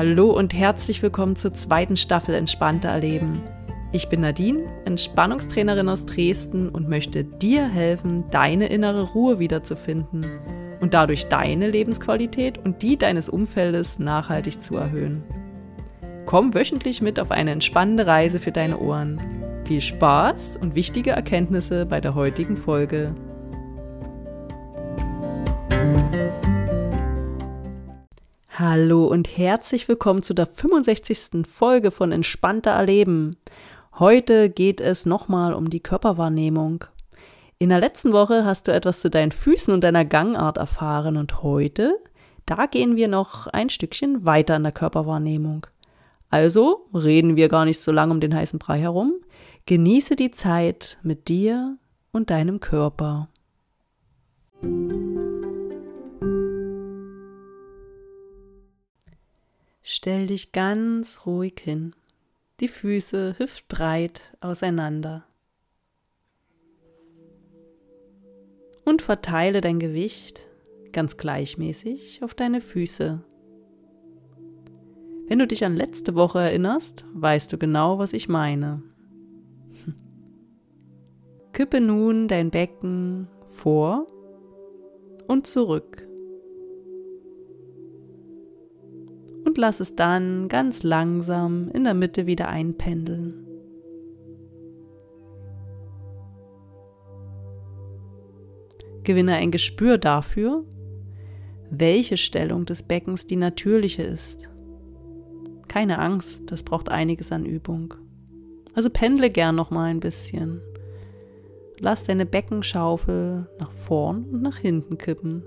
Hallo und herzlich willkommen zur zweiten Staffel Entspannter Erleben. Ich bin Nadine, Entspannungstrainerin aus Dresden und möchte dir helfen, deine innere Ruhe wiederzufinden und dadurch deine Lebensqualität und die deines Umfeldes nachhaltig zu erhöhen. Komm wöchentlich mit auf eine entspannende Reise für deine Ohren. Viel Spaß und wichtige Erkenntnisse bei der heutigen Folge. Hallo und herzlich willkommen zu der 65. Folge von Entspannter Erleben. Heute geht es nochmal um die Körperwahrnehmung. In der letzten Woche hast du etwas zu deinen Füßen und deiner Gangart erfahren und heute, da gehen wir noch ein Stückchen weiter in der Körperwahrnehmung. Also reden wir gar nicht so lange um den heißen Brei herum. Genieße die Zeit mit dir und deinem Körper. Stell dich ganz ruhig hin, die Füße hüftbreit auseinander. Und verteile dein Gewicht ganz gleichmäßig auf deine Füße. Wenn du dich an letzte Woche erinnerst, weißt du genau, was ich meine. Kippe nun dein Becken vor und zurück. Und lass es dann ganz langsam in der Mitte wieder einpendeln. Gewinne ein Gespür dafür, welche Stellung des Beckens die natürliche ist. Keine Angst, das braucht einiges an Übung. Also pendle gern noch mal ein bisschen. Lass deine Beckenschaufel nach vorn und nach hinten kippen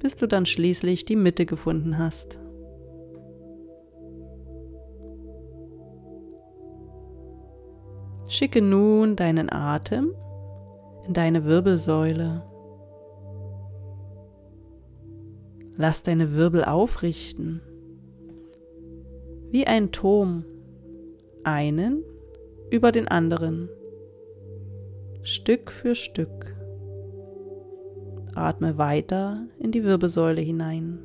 bis du dann schließlich die Mitte gefunden hast. Schicke nun deinen Atem in deine Wirbelsäule. Lass deine Wirbel aufrichten, wie ein Turm, einen über den anderen, Stück für Stück. Atme weiter in die Wirbelsäule hinein.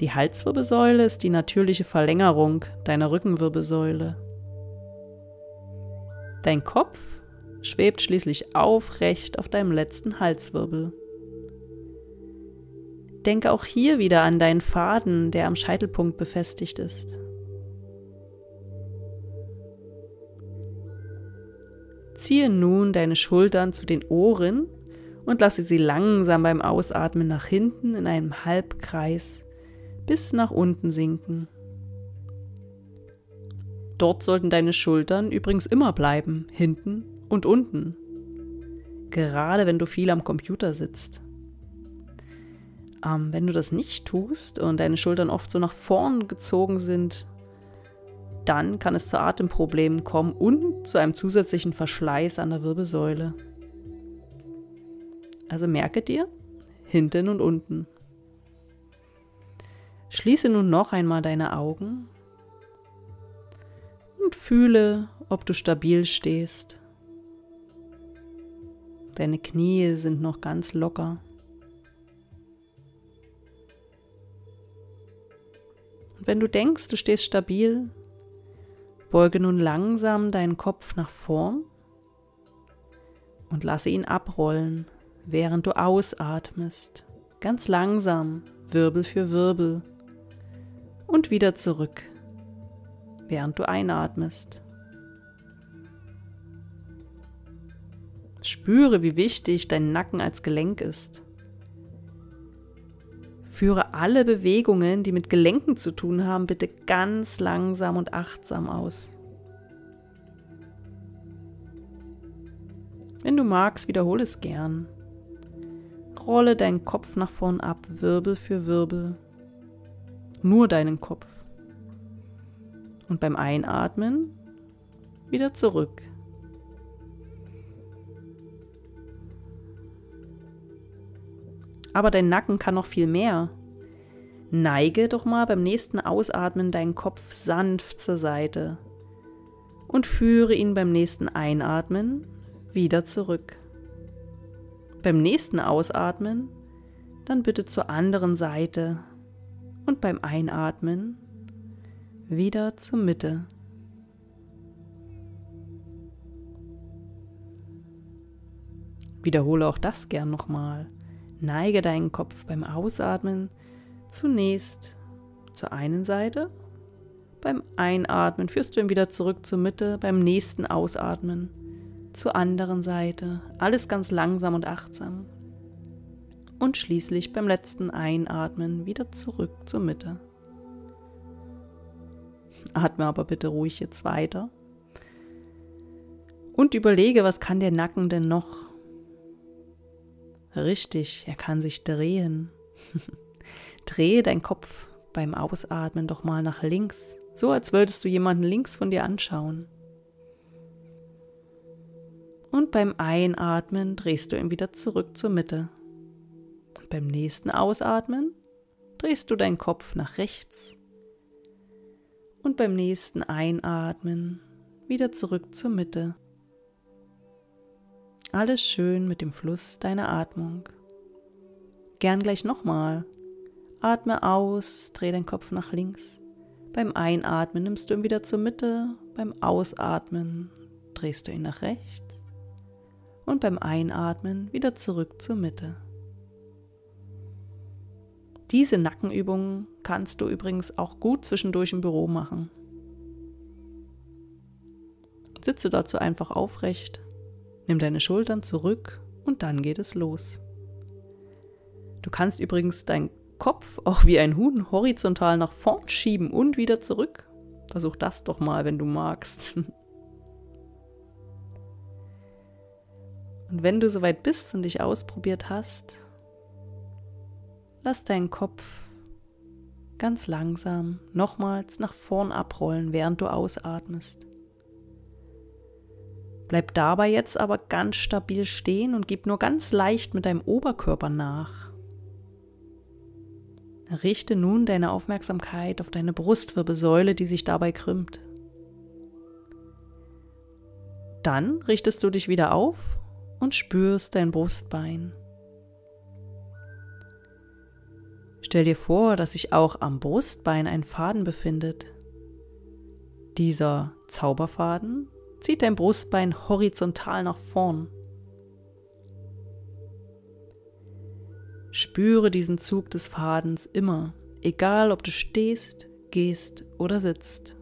Die Halswirbelsäule ist die natürliche Verlängerung deiner Rückenwirbelsäule. Dein Kopf schwebt schließlich aufrecht auf deinem letzten Halswirbel. Denke auch hier wieder an deinen Faden, der am Scheitelpunkt befestigt ist. Ziehe nun deine Schultern zu den Ohren und lasse sie langsam beim Ausatmen nach hinten in einem Halbkreis bis nach unten sinken. Dort sollten deine Schultern übrigens immer bleiben, hinten und unten. Gerade wenn du viel am Computer sitzt. Ähm, wenn du das nicht tust und deine Schultern oft so nach vorn gezogen sind, dann kann es zu Atemproblemen kommen und zu einem zusätzlichen Verschleiß an der Wirbelsäule. Also merke dir, hinten und unten. Schließe nun noch einmal deine Augen und fühle, ob du stabil stehst. Deine Knie sind noch ganz locker. Und wenn du denkst, du stehst stabil, Beuge nun langsam deinen Kopf nach vorn und lasse ihn abrollen, während du ausatmest. Ganz langsam, Wirbel für Wirbel. Und wieder zurück, während du einatmest. Spüre, wie wichtig dein Nacken als Gelenk ist. Führe alle Bewegungen, die mit Gelenken zu tun haben, bitte ganz langsam und achtsam aus. Wenn du magst, wiederhole es gern. Rolle deinen Kopf nach vorn ab, Wirbel für Wirbel. Nur deinen Kopf. Und beim Einatmen wieder zurück. Aber dein Nacken kann noch viel mehr. Neige doch mal beim nächsten Ausatmen deinen Kopf sanft zur Seite und führe ihn beim nächsten Einatmen wieder zurück. Beim nächsten Ausatmen dann bitte zur anderen Seite und beim Einatmen wieder zur Mitte. Wiederhole auch das gern nochmal. Neige deinen Kopf beim Ausatmen zunächst zur einen Seite. Beim Einatmen führst du ihn wieder zurück zur Mitte. Beim nächsten Ausatmen zur anderen Seite. Alles ganz langsam und achtsam. Und schließlich beim letzten Einatmen wieder zurück zur Mitte. Atme aber bitte ruhig jetzt weiter. Und überlege, was kann der Nacken denn noch? Richtig, er kann sich drehen. Drehe deinen Kopf beim Ausatmen doch mal nach links, so als würdest du jemanden links von dir anschauen. Und beim Einatmen drehst du ihn wieder zurück zur Mitte. Beim nächsten Ausatmen drehst du deinen Kopf nach rechts. Und beim nächsten Einatmen wieder zurück zur Mitte. Alles schön mit dem Fluss deiner Atmung. Gern gleich nochmal. Atme aus, dreh den Kopf nach links. Beim Einatmen nimmst du ihn wieder zur Mitte, beim Ausatmen drehst du ihn nach rechts und beim Einatmen wieder zurück zur Mitte. Diese Nackenübungen kannst du übrigens auch gut zwischendurch im Büro machen. Sitze dazu einfach aufrecht, Nimm deine Schultern zurück und dann geht es los. Du kannst übrigens deinen Kopf auch wie ein Huhn horizontal nach vorn schieben und wieder zurück. Versuch das doch mal, wenn du magst. Und wenn du soweit bist und dich ausprobiert hast, lass deinen Kopf ganz langsam nochmals nach vorn abrollen, während du ausatmest. Bleib dabei jetzt aber ganz stabil stehen und gib nur ganz leicht mit deinem Oberkörper nach. Richte nun deine Aufmerksamkeit auf deine Brustwirbelsäule, die sich dabei krümmt. Dann richtest du dich wieder auf und spürst dein Brustbein. Stell dir vor, dass sich auch am Brustbein ein Faden befindet. Dieser Zauberfaden zieht dein Brustbein horizontal nach vorn. Spüre diesen Zug des Fadens immer, egal ob du stehst, gehst oder sitzt.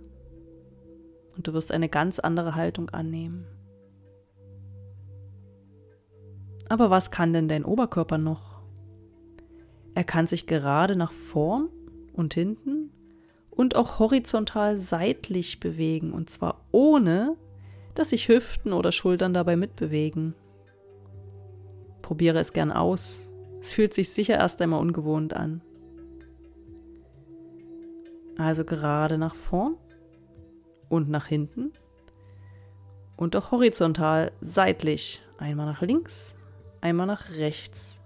Und du wirst eine ganz andere Haltung annehmen. Aber was kann denn dein Oberkörper noch? Er kann sich gerade nach vorn und hinten und auch horizontal seitlich bewegen, und zwar ohne, dass sich Hüften oder Schultern dabei mitbewegen. Probiere es gern aus. Es fühlt sich sicher erst einmal ungewohnt an. Also gerade nach vorn und nach hinten und auch horizontal seitlich. Einmal nach links, einmal nach rechts.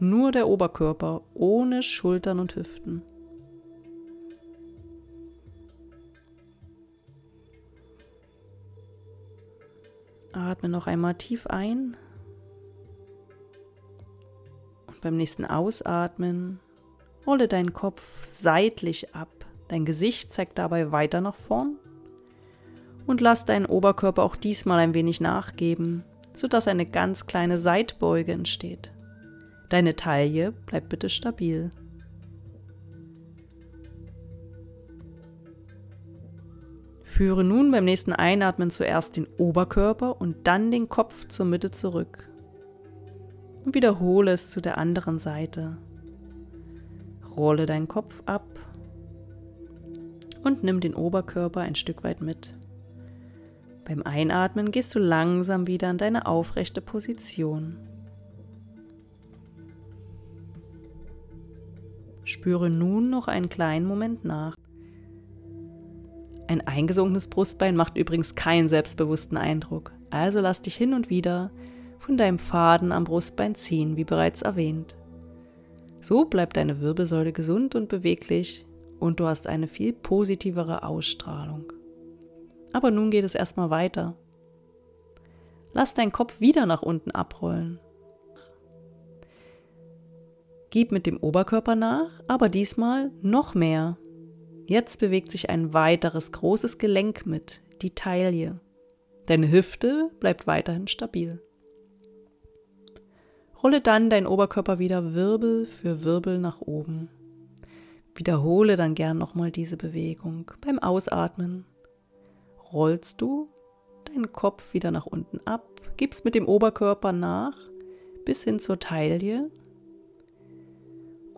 Nur der Oberkörper ohne Schultern und Hüften. Atme noch einmal tief ein. Und beim nächsten Ausatmen rolle deinen Kopf seitlich ab. Dein Gesicht zeigt dabei weiter nach vorn. Und lass deinen Oberkörper auch diesmal ein wenig nachgeben, sodass eine ganz kleine Seitbeuge entsteht. Deine Taille bleibt bitte stabil. Führe nun beim nächsten Einatmen zuerst den Oberkörper und dann den Kopf zur Mitte zurück. Und wiederhole es zu der anderen Seite. Rolle deinen Kopf ab und nimm den Oberkörper ein Stück weit mit. Beim Einatmen gehst du langsam wieder in deine aufrechte Position. Spüre nun noch einen kleinen Moment nach. Ein eingesunkenes Brustbein macht übrigens keinen selbstbewussten Eindruck, also lass dich hin und wieder von deinem Faden am Brustbein ziehen, wie bereits erwähnt. So bleibt deine Wirbelsäule gesund und beweglich und du hast eine viel positivere Ausstrahlung. Aber nun geht es erstmal weiter. Lass deinen Kopf wieder nach unten abrollen. Gib mit dem Oberkörper nach, aber diesmal noch mehr. Jetzt bewegt sich ein weiteres großes Gelenk mit, die Taille. Deine Hüfte bleibt weiterhin stabil. Rolle dann deinen Oberkörper wieder Wirbel für Wirbel nach oben. Wiederhole dann gern nochmal diese Bewegung. Beim Ausatmen rollst du deinen Kopf wieder nach unten ab, gibst mit dem Oberkörper nach bis hin zur Taille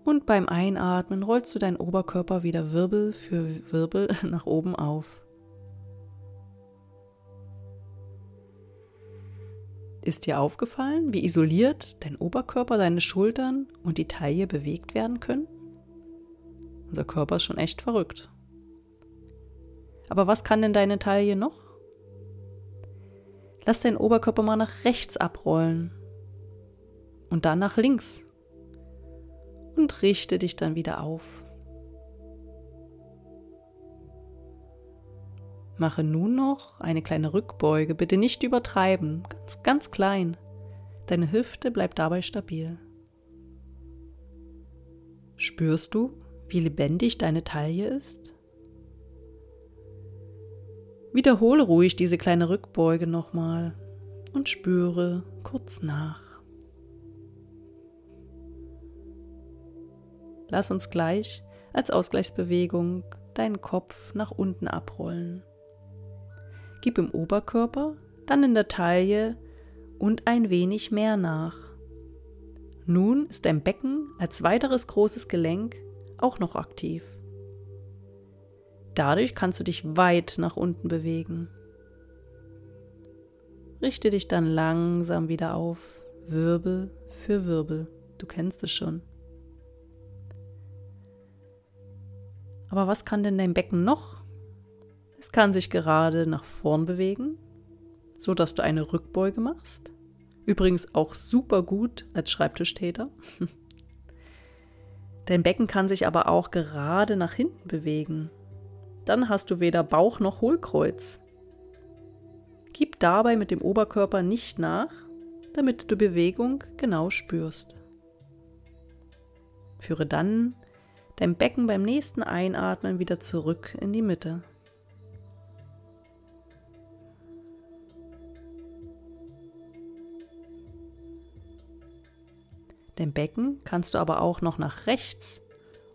und beim Einatmen rollst du deinen Oberkörper wieder Wirbel für Wirbel nach oben auf. Ist dir aufgefallen, wie isoliert dein Oberkörper, deine Schultern und die Taille bewegt werden können? Unser Körper ist schon echt verrückt. Aber was kann denn deine Taille noch? Lass deinen Oberkörper mal nach rechts abrollen und dann nach links und richte dich dann wieder auf. Mache nun noch eine kleine Rückbeuge, bitte nicht übertreiben, ganz, ganz klein. Deine Hüfte bleibt dabei stabil. Spürst du, wie lebendig deine Taille ist? Wiederhole ruhig diese kleine Rückbeuge nochmal und spüre kurz nach. Lass uns gleich als Ausgleichsbewegung deinen Kopf nach unten abrollen. Gib im Oberkörper, dann in der Taille und ein wenig mehr nach. Nun ist dein Becken als weiteres großes Gelenk auch noch aktiv. Dadurch kannst du dich weit nach unten bewegen. Richte dich dann langsam wieder auf, Wirbel für Wirbel. Du kennst es schon. Aber was kann denn dein Becken noch? Es kann sich gerade nach vorn bewegen, so dass du eine Rückbeuge machst. Übrigens auch super gut als Schreibtischtäter. Dein Becken kann sich aber auch gerade nach hinten bewegen. Dann hast du weder Bauch noch Hohlkreuz. Gib dabei mit dem Oberkörper nicht nach, damit du Bewegung genau spürst. Führe dann dein Becken beim nächsten Einatmen wieder zurück in die Mitte. Dein Becken kannst du aber auch noch nach rechts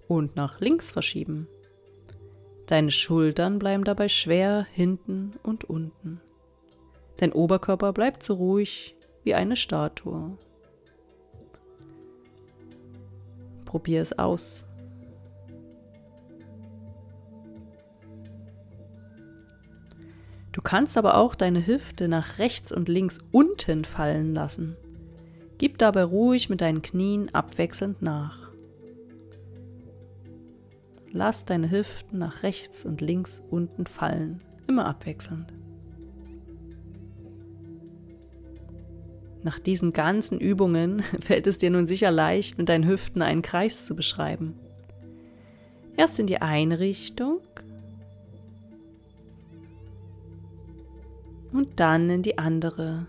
und nach links verschieben. Deine Schultern bleiben dabei schwer hinten und unten. Dein Oberkörper bleibt so ruhig wie eine Statue. Probier es aus. Du kannst aber auch deine Hüfte nach rechts und links unten fallen lassen. Gib dabei ruhig mit deinen Knien abwechselnd nach. Lass deine Hüften nach rechts und links unten fallen, immer abwechselnd. Nach diesen ganzen Übungen fällt es dir nun sicher leicht, mit deinen Hüften einen Kreis zu beschreiben. Erst in die eine Richtung und dann in die andere.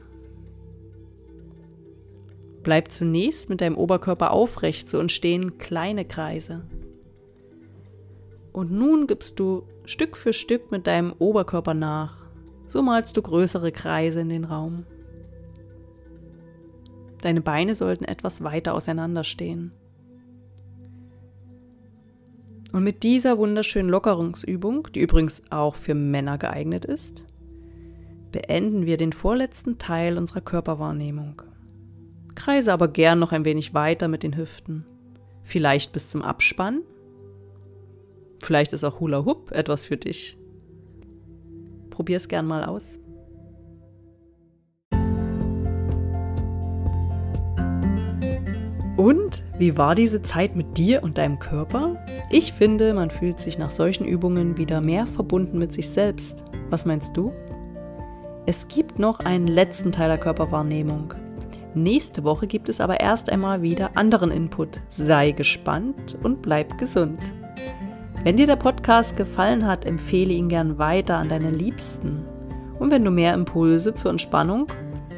Bleib zunächst mit deinem Oberkörper aufrecht, so entstehen kleine Kreise. Und nun gibst du Stück für Stück mit deinem Oberkörper nach. So malst du größere Kreise in den Raum. Deine Beine sollten etwas weiter auseinander stehen. Und mit dieser wunderschönen Lockerungsübung, die übrigens auch für Männer geeignet ist, beenden wir den vorletzten Teil unserer Körperwahrnehmung. Kreise aber gern noch ein wenig weiter mit den Hüften. Vielleicht bis zum Abspann. Vielleicht ist auch Hula Hoop etwas für dich. Probier es gern mal aus. Und wie war diese Zeit mit dir und deinem Körper? Ich finde, man fühlt sich nach solchen Übungen wieder mehr verbunden mit sich selbst. Was meinst du? Es gibt noch einen letzten Teil der Körperwahrnehmung. Nächste Woche gibt es aber erst einmal wieder anderen Input. Sei gespannt und bleib gesund. Wenn dir der Podcast gefallen hat, empfehle ihn gern weiter an deine Liebsten. Und wenn du mehr Impulse zur Entspannung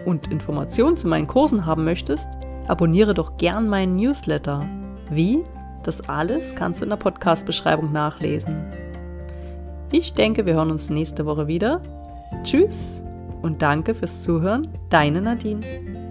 und Informationen zu meinen Kursen haben möchtest, abonniere doch gern meinen Newsletter Wie? Das alles kannst du in der Podcast-Beschreibung nachlesen. Ich denke, wir hören uns nächste Woche wieder. Tschüss und danke fürs Zuhören, deine Nadine.